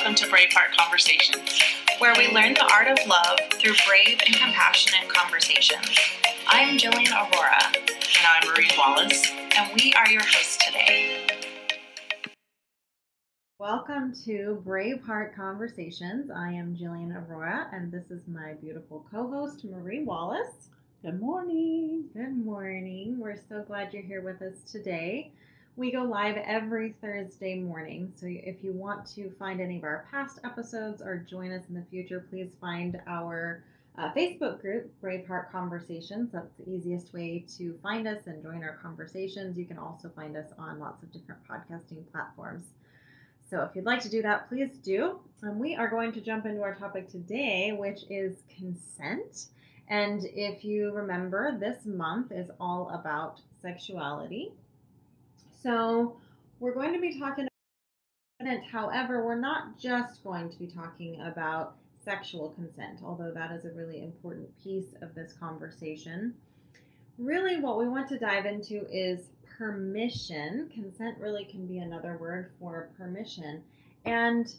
welcome to Braveheart Conversations, where we learn the art of love through brave and compassionate conversations. I'm Jillian Aurora. And I'm Marie Wallace. And we are your hosts today. Welcome to Braveheart Conversations. I am Jillian Aurora, and this is my beautiful co host, Marie Wallace. Good morning. Good morning. We're so glad you're here with us today. We go live every Thursday morning. So if you want to find any of our past episodes or join us in the future, please find our uh, Facebook group, Braveheart Conversations. That's the easiest way to find us and join our conversations. You can also find us on lots of different podcasting platforms. So if you'd like to do that, please do. And we are going to jump into our topic today, which is consent. And if you remember, this month is all about sexuality. So we're going to be talking about consent. however, we're not just going to be talking about sexual consent, although that is a really important piece of this conversation. Really, what we want to dive into is permission. Consent really can be another word for permission. And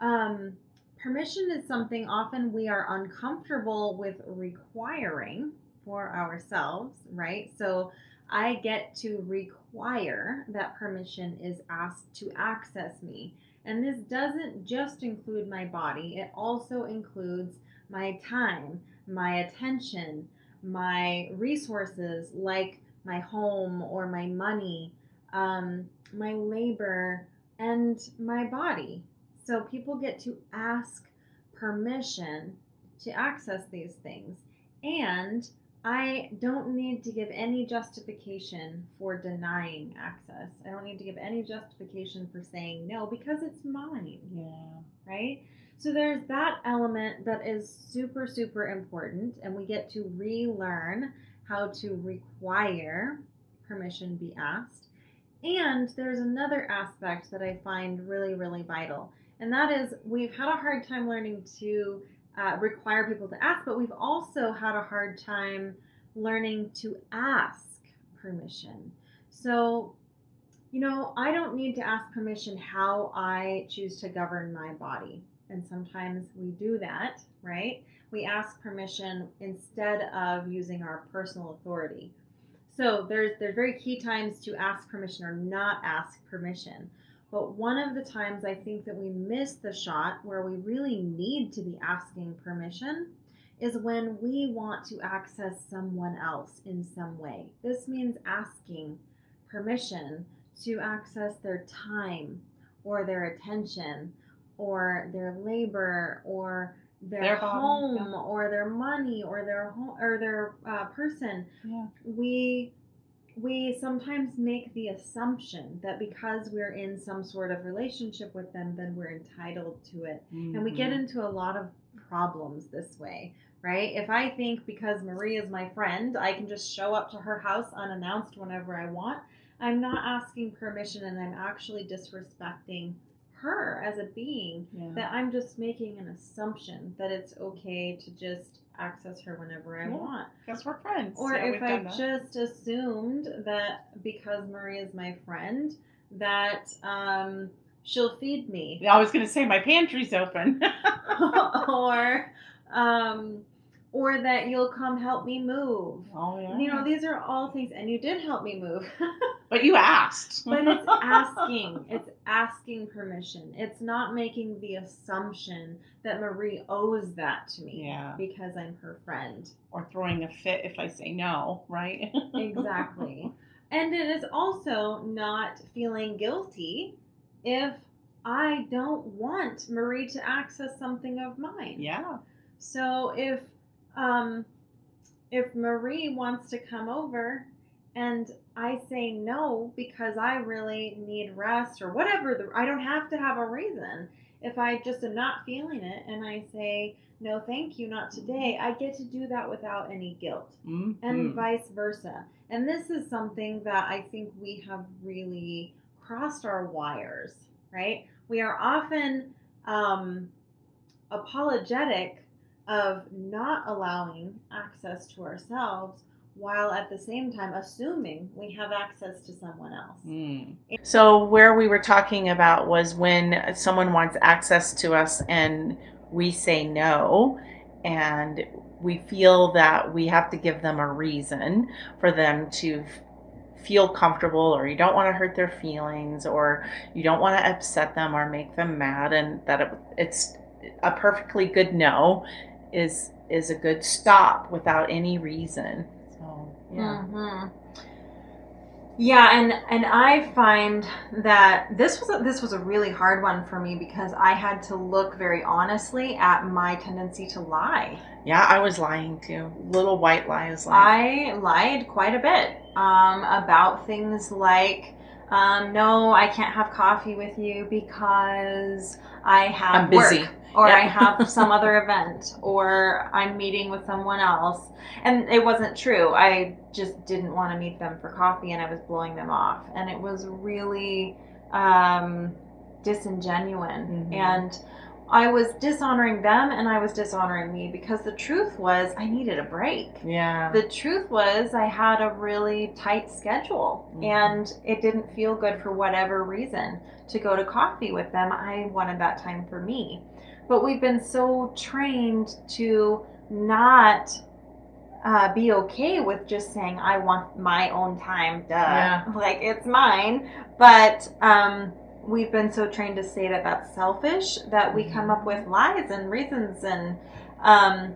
um, permission is something often we are uncomfortable with requiring for ourselves, right? So I get to require that permission is asked to access me. And this doesn't just include my body, it also includes my time, my attention, my resources like my home or my money, um, my labor, and my body. So people get to ask permission to access these things. And I don't need to give any justification for denying access. I don't need to give any justification for saying no because it's mine. Yeah. Right? So there's that element that is super, super important, and we get to relearn how to require permission be asked. And there's another aspect that I find really, really vital, and that is we've had a hard time learning to uh, require people to ask, but we've also had a hard time learning to ask permission. So, you know, I don't need to ask permission how I choose to govern my body. And sometimes we do that, right? We ask permission instead of using our personal authority. So there's there's very key times to ask permission or not ask permission. But one of the times I think that we miss the shot where we really need to be asking permission is when we want to access someone else in some way. This means asking permission to access their time or their attention or their labor or their, their home, home or their money or their home or their uh, person. Yeah. We we sometimes make the assumption that because we're in some sort of relationship with them, then we're entitled to it. Mm-hmm. And we get mm-hmm. into a lot of problems this way, right? If I think because Marie is my friend, I can just show up to her house unannounced whenever I want, I'm not asking permission and I'm actually disrespecting her as a being. Yeah. That I'm just making an assumption that it's okay to just access her whenever I yeah, want. Because we're friends. Or yeah, if I just assumed that because Marie is my friend, that um, she'll feed me. I was going to say my pantry's open. or um, or that you'll come help me move. Oh yeah. You know, these are all things, and you did help me move. but you asked. but it's asking. It's asking permission. It's not making the assumption that Marie owes that to me. Yeah. Because I'm her friend. Or throwing a fit if I say no, right? exactly. And it is also not feeling guilty if I don't want Marie to access something of mine. Yeah. So if um, if Marie wants to come over and I say no because I really need rest or whatever, the, I don't have to have a reason. If I just am not feeling it and I say, no, thank you, not today, I get to do that without any guilt, mm-hmm. and vice versa. And this is something that I think we have really crossed our wires, right? We are often um, apologetic of not allowing access to ourselves while at the same time assuming we have access to someone else. Mm. So, where we were talking about was when someone wants access to us and we say no, and we feel that we have to give them a reason for them to feel comfortable or you don't want to hurt their feelings or you don't want to upset them or make them mad and that it, it's a perfectly good no is is a good stop without any reason so yeah Mhm. Yeah, and and I find that this was a, this was a really hard one for me because I had to look very honestly at my tendency to lie. yeah i was lying too little white lies like I lied quite a bit um, about things like, um, no, I can't have coffee with you because I have I'm busy. work, or Yeah. I have some other event, or I'm meeting with someone else. And it wasn't true. I just didn't want to meet them for coffee, and I was blowing them off, and it was really um, disingenuine Mhm. and. I was dishonoring them and I was dishonoring me because the truth was I needed a break yeah the truth was I had a really tight schedule Mhm. and it didn't feel good for whatever reason to go to coffee with them. I wanted that time for me. But we've been so trained to not uh, be okay with just saying, I want my own time, duh. Yeah. Like it's mine. But um, we've been so trained to say that that's selfish that we come up with lies and reasons and um,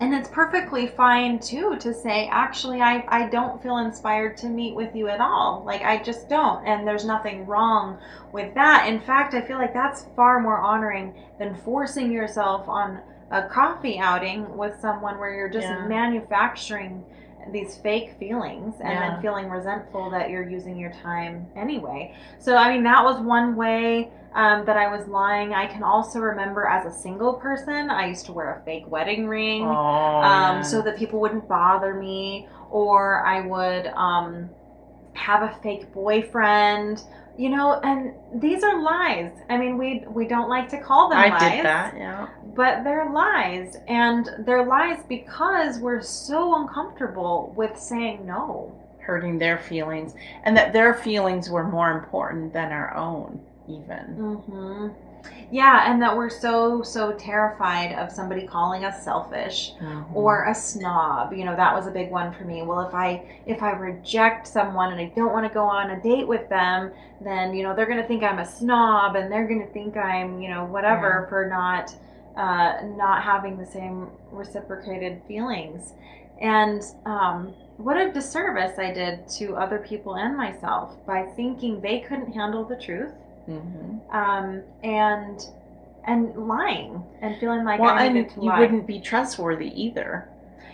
and it's perfectly fine too to say, actually, I, I don't feel inspired to meet with you at all. Like, I just don't. And there's nothing wrong with that. In fact, I feel like that's far more honoring than forcing yourself on a coffee outing with someone where you're just Yeah. manufacturing these fake feelings and Yeah. then feeling resentful that you're using your time anyway. So, I mean, that was one way um, that I was lying. I can also remember as a single person, I used to wear a fake wedding ring oh, um, so that people wouldn't bother me, or I would um, have a fake boyfriend. You know, and these are lies. I mean, we we don't like to call them i lies, did that yeah but they're lies, and they're lies because we're so uncomfortable with saying no. hurting their feelings and that their feelings were more important than our own even hmm Yeah, and that we're so so terrified of somebody calling us selfish Mhm. or a snob. You know, that was a big one for me. Well, if I if I reject someone and I don't want to go on a date with them, then you know they're going to think I'm a snob and they're going to think I'm you know whatever for not uh, not having the same reciprocated feelings. And um, what a disservice I did to other people and myself by thinking they couldn't handle the truth Mhm. um, and and lying and feeling like well I needed to you lie. wouldn't be trustworthy either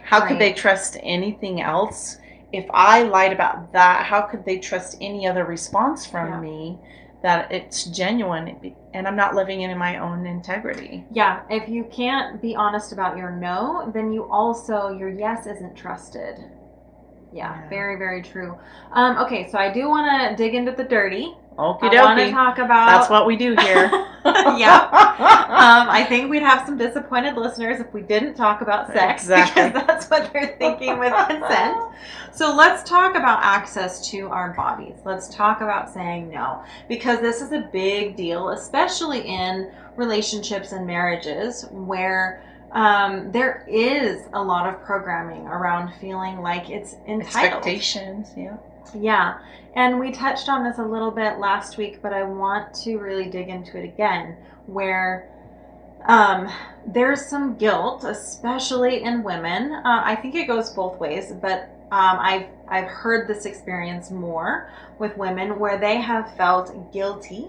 how could they trust anything else if i lied about that how could they trust any other response from Yeah. me that it's genuine and i'm not living in my own integrity Yeah, if you can't be honest about your no, then you also your yes isn't trusted. Yeah, Yeah. very very true. Um, okay, so I do want to dig into the dirty. Okie I want to talk about. That's what we do here. Yep. Um, I think we'd have some disappointed listeners if we didn't talk about sex Exactly. because that's what they're thinking with consent. So let's talk about access to our bodies. Let's talk about saying no because this is a big deal, especially in relationships and marriages where um, there is a lot of programming around feeling like it's entitled. Expectations, yeah. Yeah, and we touched on this a little bit last week, but I want to really dig into it again, where um, there's some guilt, especially in women. Uh, I think it goes both ways, but um, I've I've heard this experience more with women where they have felt guilty.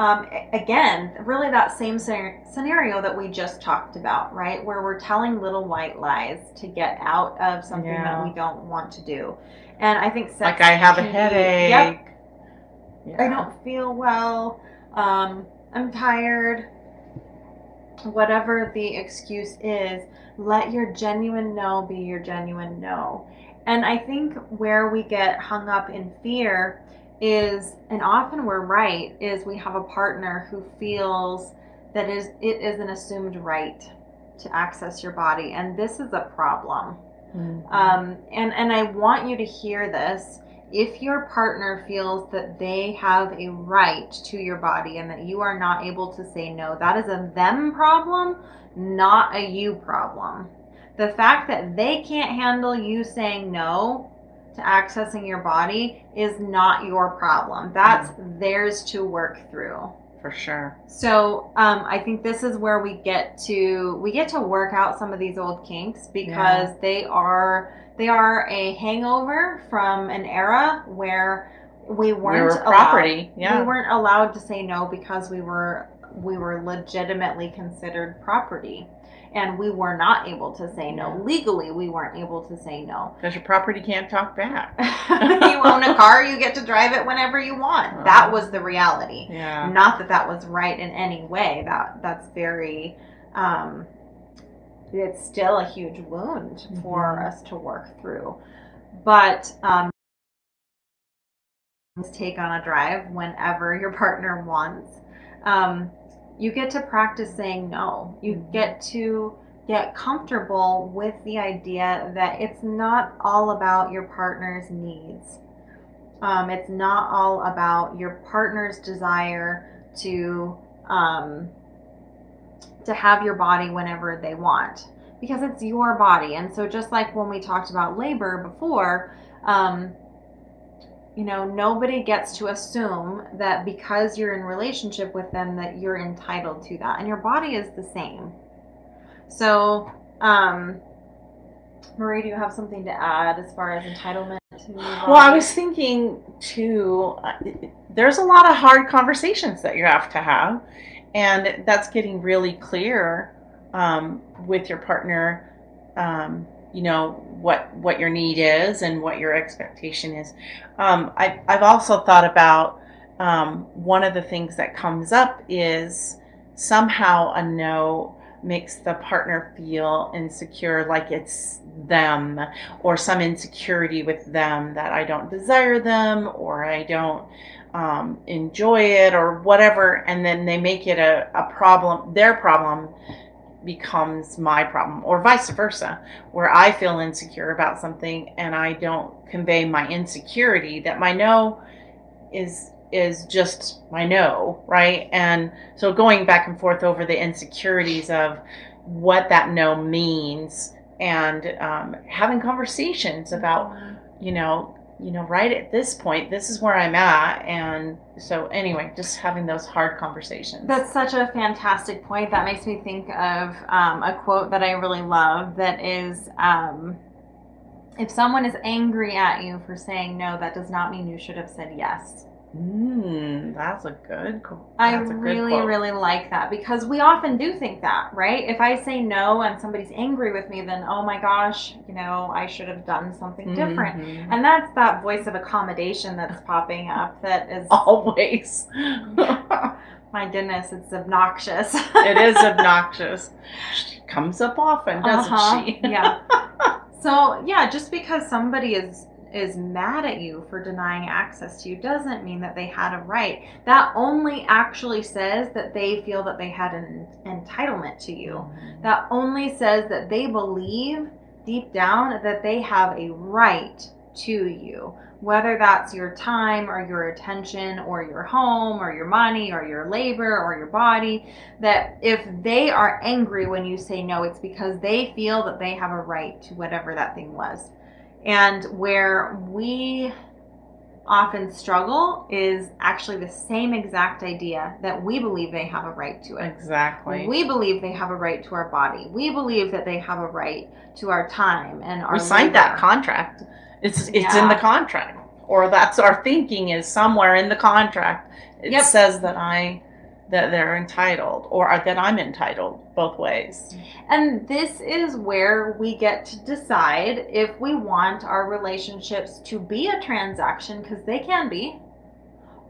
Um, again, really that same scenario that we just talked about, right? Where we're telling little white lies to get out of something that we don't want to do. And I think sex Like I have a headache. Yep, Yeah. I don't feel well. Um, I'm tired. Whatever the excuse is, let your genuine no be your genuine no. And I think where we get hung up in fear is, and often we're right, is we have a partner who feels that is it is an assumed right to access your body, and this is a problem. Mhm. Um, and and I want you to hear this. If your partner feels that they have a right to your body and that you are not able to say no, that is a them problem, not a you problem. The fact that they can't handle you saying no to accessing your body is not your problem. That's theirs to work through. for sure. So um, I think this is where we get to we get to work out some of these old kinks because they are they are a hangover from an era where we weren't we were allowed- property. Yeah. we weren't allowed to say no because we were we were legitimately considered property. And we were not able to say no. Legally we weren't able to say no. Because your property can't talk back. you own a car you get to drive it whenever you want. That Uh-huh. was the reality. Yeah. not that that was right in any way. That that's very um it's still a huge wound for Mhm. us to work through. But um take on a drive whenever your partner wants. Um you get to practice saying no. You Mhm. get to get comfortable with the idea that it's not all about your partner's needs. Um, it's not all about your partner's desire to um, to have your body whenever they want because it's your body. And so just like when we talked about labor before um, you know nobody gets to assume that because you're in relationship with them that you're entitled to that and your body is the same so um, marie do you have something to add as far as entitlement Well, I was thinking too, uh, there's a lot of hard conversations that you have to have, and that's getting really clear um, with your partner. Um, you know what what your need is and what your expectation is. Um, I, I've also thought about um, one of the things that comes up is somehow a no makes the partner feel insecure, like it's them or some insecurity with them that I don't desire them or I don't um, enjoy it or whatever, and then they make it a, a problem. Their problem becomes my problem, or vice versa, where I feel insecure about something and I don't convey my insecurity that my no is is just my no, right? And so going back and forth over the insecurities of what that no means and um, having conversations about you know you know right at this point this is where i'm at and so anyway just having those hard conversations That's such a fantastic point. That makes me think of um, a quote that I really love that is um, If someone is angry at you for saying no, that does not mean you should have said yes. Mm, that's a good qu- I that's a good really, quote. really like that because we often do think that, right? If I say no and somebody's angry with me, then oh my gosh, you know, I should have done something different. Mhm. And that's that voice of accommodation that's popping up that is, always my goodness, it's obnoxious. it is obnoxious she comes up often doesn't Uh-huh, she yeah. So yeah, just because somebody is is mad at you for denying access to you doesn't mean that they had a right. That only actually says that they feel that they had an entitlement to you. Mm-hmm. That only says that they believe deep down that they have a right to you. Whether that's your time or your attention or your home or your money or your labor or your body, that if they are angry when you say no, it's because they feel that they have a right to whatever that thing was. And where we often struggle is actually the same exact idea that we believe they have a right to it. exactly We believe they have a right to our body. We believe that they have a right to our time and our we signed that contract it's it's in the contract or that's our thinking is somewhere in the contract it Yep. says that i that they're entitled or that i'm entitled both ways And this is where we get to decide if we want our relationships to be a transaction, because they can be,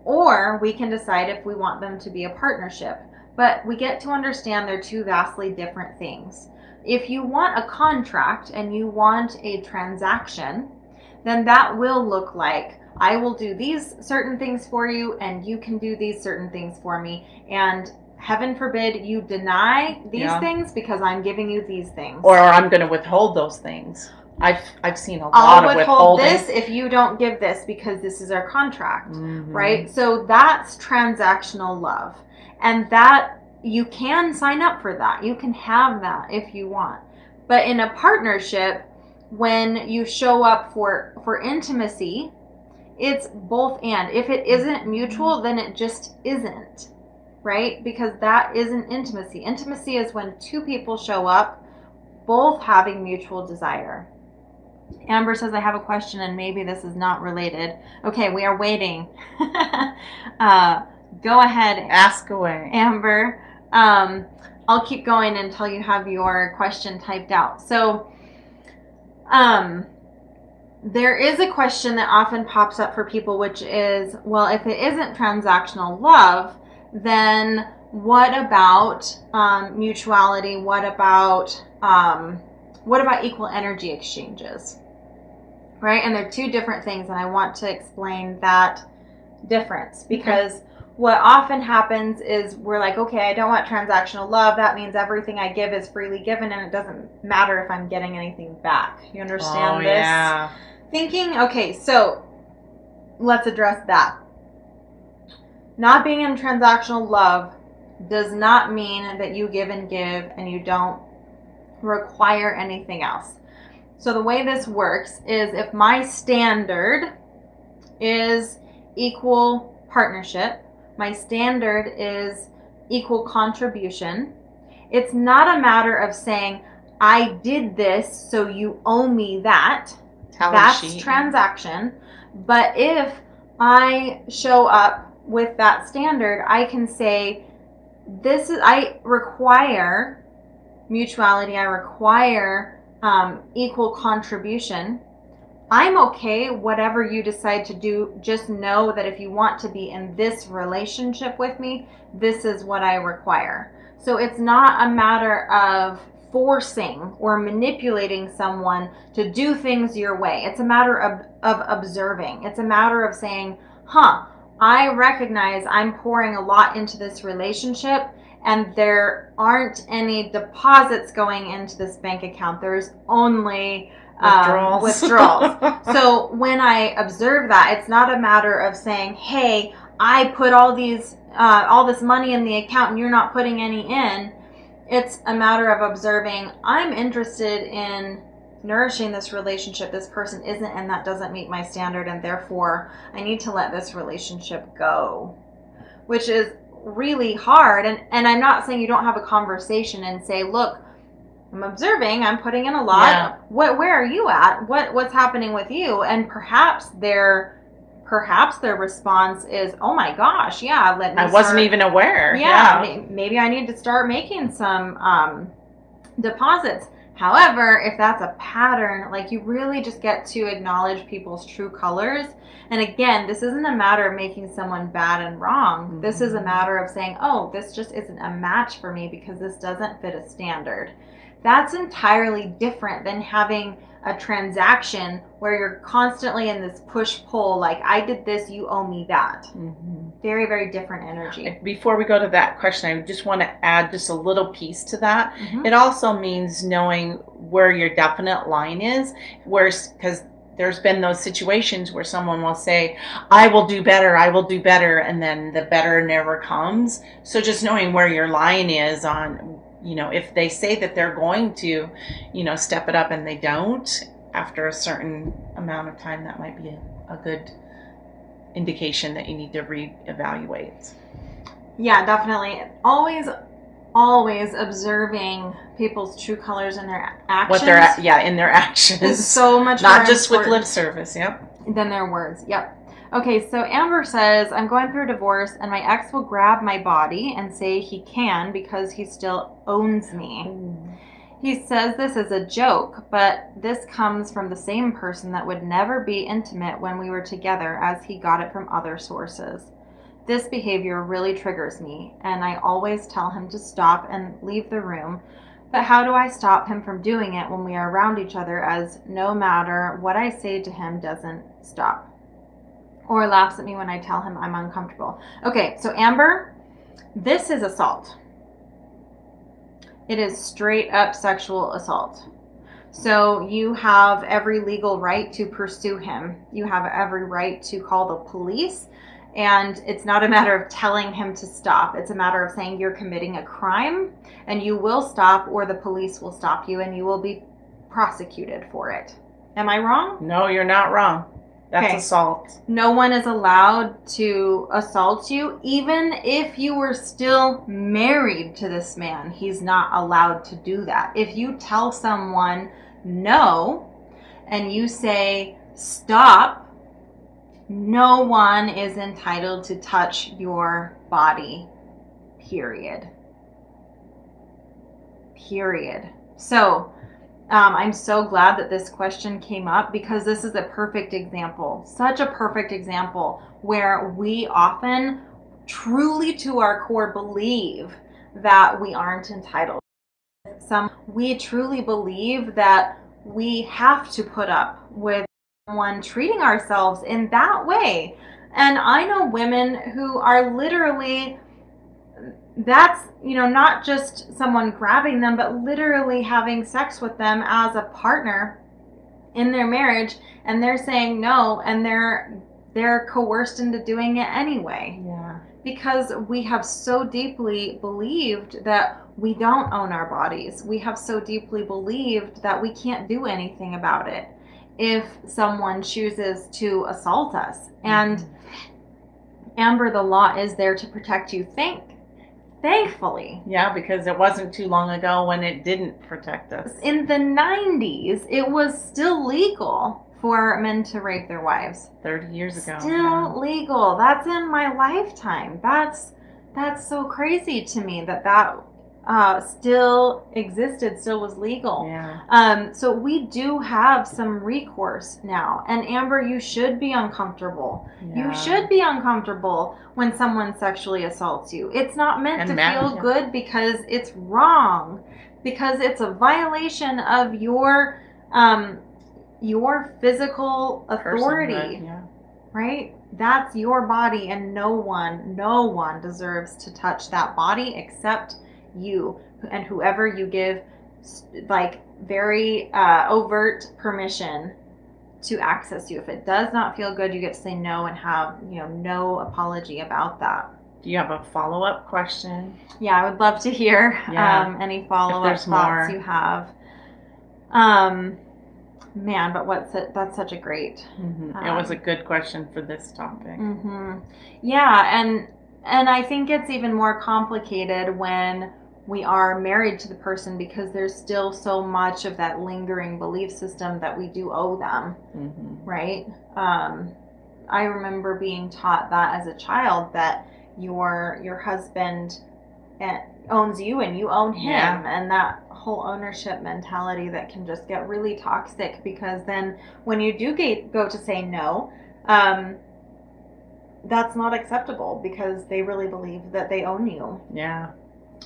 or we can decide if we want them to be a partnership. But we get to understand they're two vastly different things. If you want a contract and you want a transaction, then that will look like I will do these certain things for you, and you can do these certain things for me. And heaven forbid you deny these Yeah. things because I'm giving you these things. or i'm going to withhold those things I've I've seen a lot I'll of withhold this if you don't give this because this is our contract. Mhm. right? So that's transactional love. And that you can sign up for that. You can have that if you want. But in a partnership, when you show up for for intimacy, it's both and. If it isn't mutual, then it just isn't. Right? Because that isn't intimacy. Intimacy is when two people show up both having mutual desire. Amber says, I have a question and maybe this is not related. Okay, we are waiting. uh, go ahead, Ask away. Amber. Um, I'll keep going until you have your question typed out. So, um, there is a question that often pops up for people, which is, well, if it isn't transactional love, then what about um, mutuality? What about um, what about equal energy exchanges? Right, and they're two different things, and I want to explain that difference because what often happens is we're like, okay, I don't want transactional love. That means everything I give is freely given, and it doesn't matter if I'm getting anything back. You understand oh, this? yeah. Thinking okay so let's address that. Not being in transactional love does not mean that you give and give and you don't require anything else. So the way this works is if my standard is equal partnership my standard is equal contribution it's not a matter of saying i did this so you owe me that Tally that's sheet. transaction. But if I show up with that standard, I can say, this is, I require mutuality, I require um, equal contribution. I'm okay, whatever you decide to do. Just know that if you want to be in this relationship with me, this is what I require. So it's not a matter of forcing or manipulating someone to do things your way. It's a matter of, of observing. It's a matter of saying, huh, I recognize I'm pouring a lot into this relationship and there aren't any deposits going into this bank account. There's only um, Withdrawals. withdrawals. so when I observe that, it's not a matter of saying, "Hey, I put all these uh, all this money in the account and you're not putting any in." It's a matter of observing. I'm interested in nourishing this relationship. This person isn't, and that doesn't meet my standard, and therefore I need to let this relationship go, which is really hard. And and I'm not saying you don't have a conversation and say, "Look." I'm observing. I'm putting in a lot. Yeah. What? Where are you at? What? What's happening with you? And perhaps their, perhaps their response is, "Oh my gosh, yeah, let me." I wasn't start- even aware. yeah, Yeah. may- maybe I need to start making some um, deposits. However, if that's a pattern, like you really just get to acknowledge people's true colors. And again, this isn't a matter of making someone bad and wrong. This is a Mhm. matter of saying, oh, this just isn't a match for me because this doesn't fit a standard. That's entirely different than having a transaction where you're constantly in this push pull, like, I did this, you owe me that. Mhm. Very, very different energy. Before we go to that question, I just want to add just a little piece to that. Mhm. It also means knowing where your definite line is, where because there's been those situations where someone will say, "I will do better, I will do better," and then the better never comes. So just knowing where your line is on, you know, if they say that they're going to, you know, step it up and they don't after a certain amount of time, that might be a, a good indication that you need to reevaluate. Yeah, definitely. Always, always observing people's true colors and their actions. What they're yeah in their is actions, so much not just with lip service. Yep. than their words. Yep. Okay, so Amber says, I'm going through a divorce and my ex will grab my body and say he can because he still owns me. Mm. He says this is a joke, but this comes from the same person that would never be intimate when we were together as he got it from other sources. This behavior really triggers me, and I always tell him to stop and leave the room. But how do I stop him from doing it when we are around each other, as no matter what I say to him doesn't stop? Or laughs at me when I tell him I'm uncomfortable. Okay, so Amber, this is assault. It is straight up sexual assault. So you have every legal right to pursue him. You have every right to call the police. And it's not a matter of telling him to stop. It's a matter of saying you're committing a crime and you will stop, or the police will stop you and you will be prosecuted for it. Am I wrong? No, you're not wrong. That's Okay. assault. No one is allowed to assault you, even if you were still married to this man. He's not allowed to do that. If you tell someone no and you say stop, no one is entitled to touch your body. Period. Period. So, um, I'm so glad that this question came up because this is a perfect example, such a perfect example where we often truly to our core believe that we aren't entitled. Some we truly believe that we have to put up with someone treating ourselves in that way. And I know women who are literally that's you know not just someone grabbing them but literally having sex with them as a partner in their marriage and they're saying no and they're they're coerced into doing it anyway. Yeah. because we have so deeply believed that we don't own our bodies. We have so deeply believed that we can't do anything about it if someone chooses to assault us. And mm-hmm. amber the law is there to protect you. Thank thankfully Yeah, because it wasn't too long ago when it didn't protect us. in the 90s it was still legal for men to rape their wives 30 years ago. still legal that's in my lifetime that's that's so crazy to me that that uh, still existed still was legal Yeah. um, so we do have some recourse now and amber you should be uncomfortable yeah. you should be uncomfortable when someone sexually assaults you. It's not meant And to feel yeah. good because it's wrong, because it's a violation of your um, your physical authority, Yeah. right? That's your body, and no one, no one deserves to touch that body except you and whoever you give like very uh, overt permission to access you. If it does not feel good, you get to say no and have, you know, no apology about that. Do you have a follow up question? Yeah, I would love to hear Yeah. um, any follow up thoughts more. you have. Um, man, but what's it? That's such a great. hmm it was Um, a good question for this topic. hmm Yeah, and and I think it's even more complicated when we are married to the person because there's still so much of that lingering belief system that we do owe them. hmm right? Um, I remember being taught that as a child that your your husband eh, owns you and you own him, Yeah. and that whole ownership mentality that can just get really toxic because then when you do get, go to say no, um, that's not acceptable because they really believe that they own you. Yeah.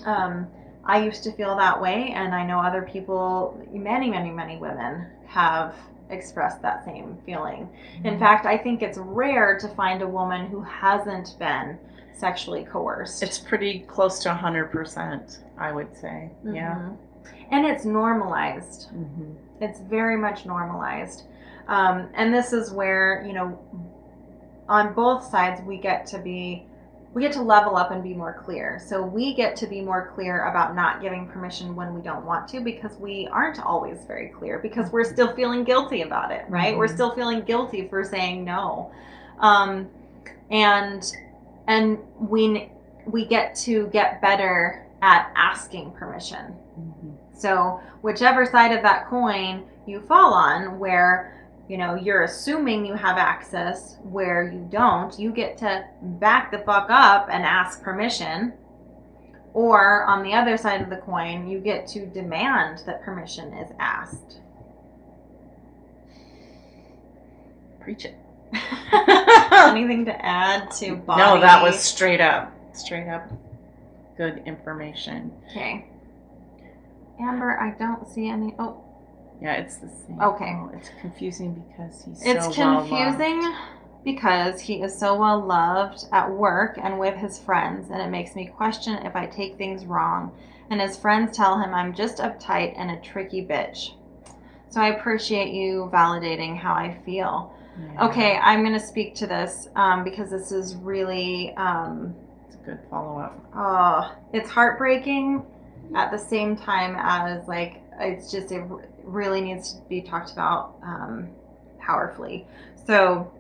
Um, I used to feel that way, and I know other people, many, many, many women have expressed that same feeling. In fact, I think it's rare to find a woman who hasn't been sexually coerced. it's pretty close to 100%, I would say. Yeah. Mhm. And it's normalized. hmm It's very much normalized. Um, and this is where, you know, on both sides, we get to be, we get to level up and be more clear. So we get to be more clear about not giving permission when we don't want to because we aren't always very clear because we're still feeling guilty about it, right? We're Mhm. still feeling guilty for saying no. Um, and, and we, we get to get better at asking permission. hmm So, whichever side of that coin you fall on, where you know you're assuming you have access where you don't, you get to back the fuck up and ask permission. Or on the other side of the coin, you get to demand that permission is asked. Preach it. Anything to add to body? No, that was straight up. Straight up good information. okay. Amber, I don't see any. Oh, Yeah, it's the same. Okay. Oh, it's confusing because he's It's so well confusing because he is so well loved at work and with his friends, and it makes me question if I take things wrong. And his friends tell him I'm just uptight and a tricky bitch. So I appreciate you validating how I feel. Yeah. Okay, I'm going to speak to this um, because this is really, um, It's a good follow up. oh, it's heartbreaking at the same time as like it's just it really needs to be talked about um, powerfully. So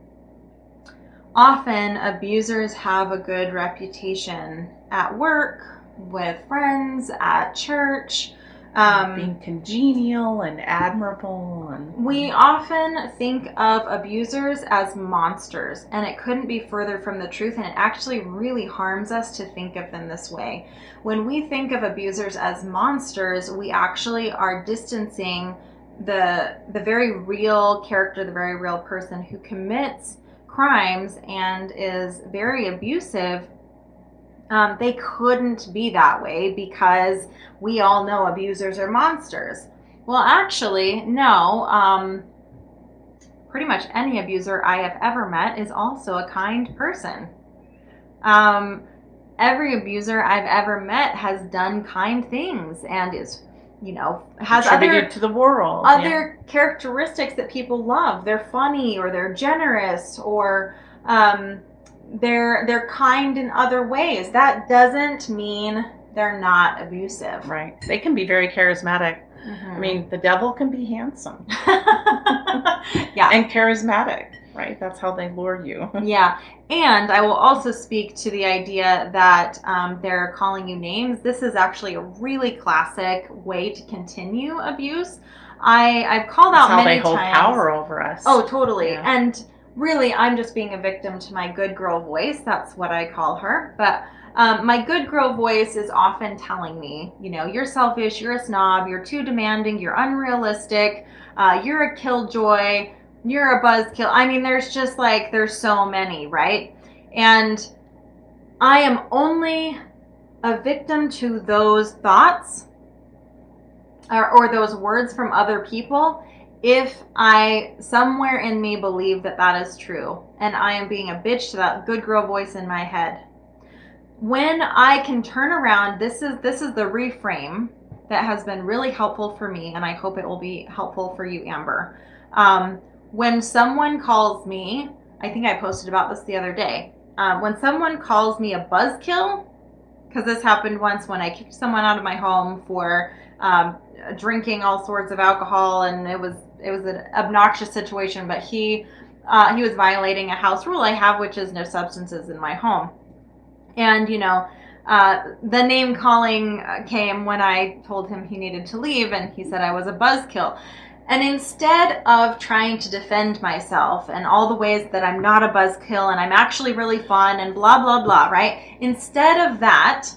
often abusers have a good reputation at work, with friends, at church. Um, Being congenial and admirable and we often think of abusers as monsters, and it couldn't be further from the truth, and it actually really harms us to think of them this way. When we think of abusers as monsters, we actually are distancing the the very real character, the very real person who commits crimes and is very abusive. Um, they couldn't be that way because we all know abusers are monsters. Well, actually, no. Um, pretty much any abuser I have ever met is also a kind person. Um, every abuser I've ever met has done kind things and is, you know, has other to the world. other characteristics that people love. They're funny or they're generous or um, they're they're kind in other ways. That doesn't mean they're not abusive. right. They can be very charismatic. Mm-hmm. I mean, the devil can be handsome yeah. and charismatic, right? That's how they lure you. Yeah, and I will also speak to the idea that um, they're calling you names. This is actually a really classic way to continue abuse. I I've called out That's how many they hold times. power over us. Oh, totally. Yeah. And really, I'm just being a victim to my good girl voice. That's what I call her. But um, my good girl voice is often telling me, you know, you're selfish, you're a snob, you're too demanding, you're unrealistic, uh, you're a killjoy, you're a buzzkill. I mean, there's just like, there's so many, right? And I am only a victim to those thoughts or, or those words from other people if I somewhere in me believe that that is true and I am being a bitch to that good girl voice in my head. When I can turn around, this is this is the reframe that has been really helpful for me and I hope it will be helpful for you Amber. Um, when someone calls me, I think I posted about this the other day. Uh, when someone calls me a buzzkill, because this happened once when I kicked someone out of my home for um, drinking all sorts of alcohol, and it was it was an obnoxious situation. But he uh, he was violating a house rule I have, which is no substances in my home. And you know, uh, the name calling came when I told him he needed to leave, and he said I was a buzzkill. And instead of trying to defend myself and all the ways that I'm not a buzzkill and I'm actually really fun and blah, blah, blah, right? Instead of that,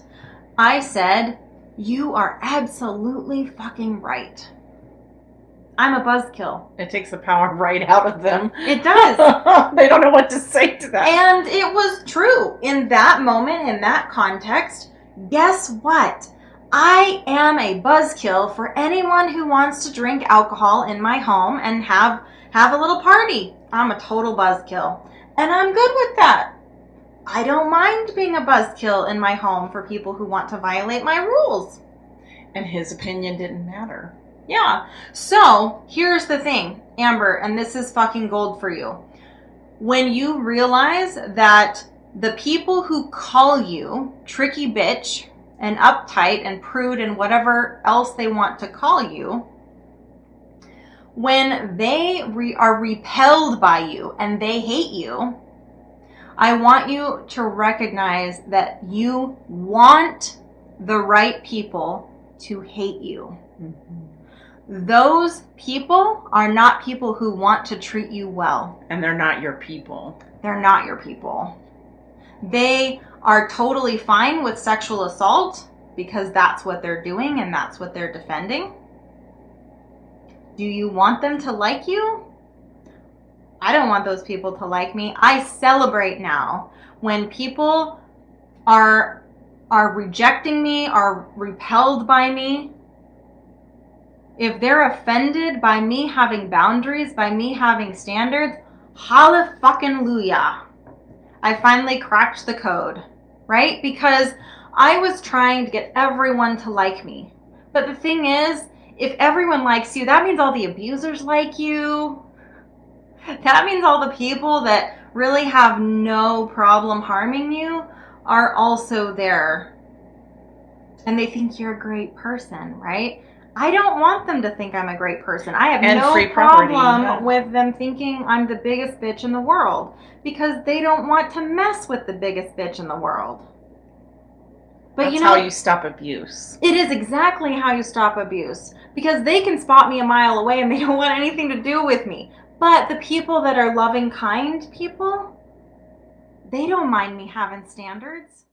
I said, You are absolutely fucking right. I'm a buzzkill. It takes the power right out of them. It does. they don't know what to say to that. and it was true. In that moment, in that context, guess what? I am a buzzkill for anyone who wants to drink alcohol in my home and have have a little party. I'm a total buzzkill. And I'm good with that. I don't mind being a buzzkill in my home for people who want to violate my rules. and his opinion didn't matter. Yeah. So here's the thing, Amber, and this is fucking gold for you. When you realize that the people who call you tricky bitch and uptight and prude and whatever else they want to call you, when they re- are repelled by you and they hate you, I want you to recognize that you want the right people to hate you. Mm-hmm. Those people are not people who want to treat you well. And they're not your people. They're not your people. They are totally fine with sexual assault because that's what they're doing and that's what they're defending. Do you want them to like you? I don't want those people to like me. I celebrate now when people are are rejecting me, are repelled by me. If they're offended by me having boundaries, by me having standards, holla fucking luya. I finally cracked the code, right? Because I was trying to get everyone to like me. But the thing is, if everyone likes you, that means all the abusers like you. That means all the people that really have no problem harming you are also there. And they think you're a great person, right? I don't want them to think I'm a great person. I have And no problem yeah. with them thinking I'm the biggest bitch in the world because they don't want to mess with the biggest bitch in the world. But That's you know, how you stop abuse. it is exactly how you stop abuse because they can spot me a mile away and they don't want anything to do with me. But the people that are loving, kind people, they don't mind me having standards.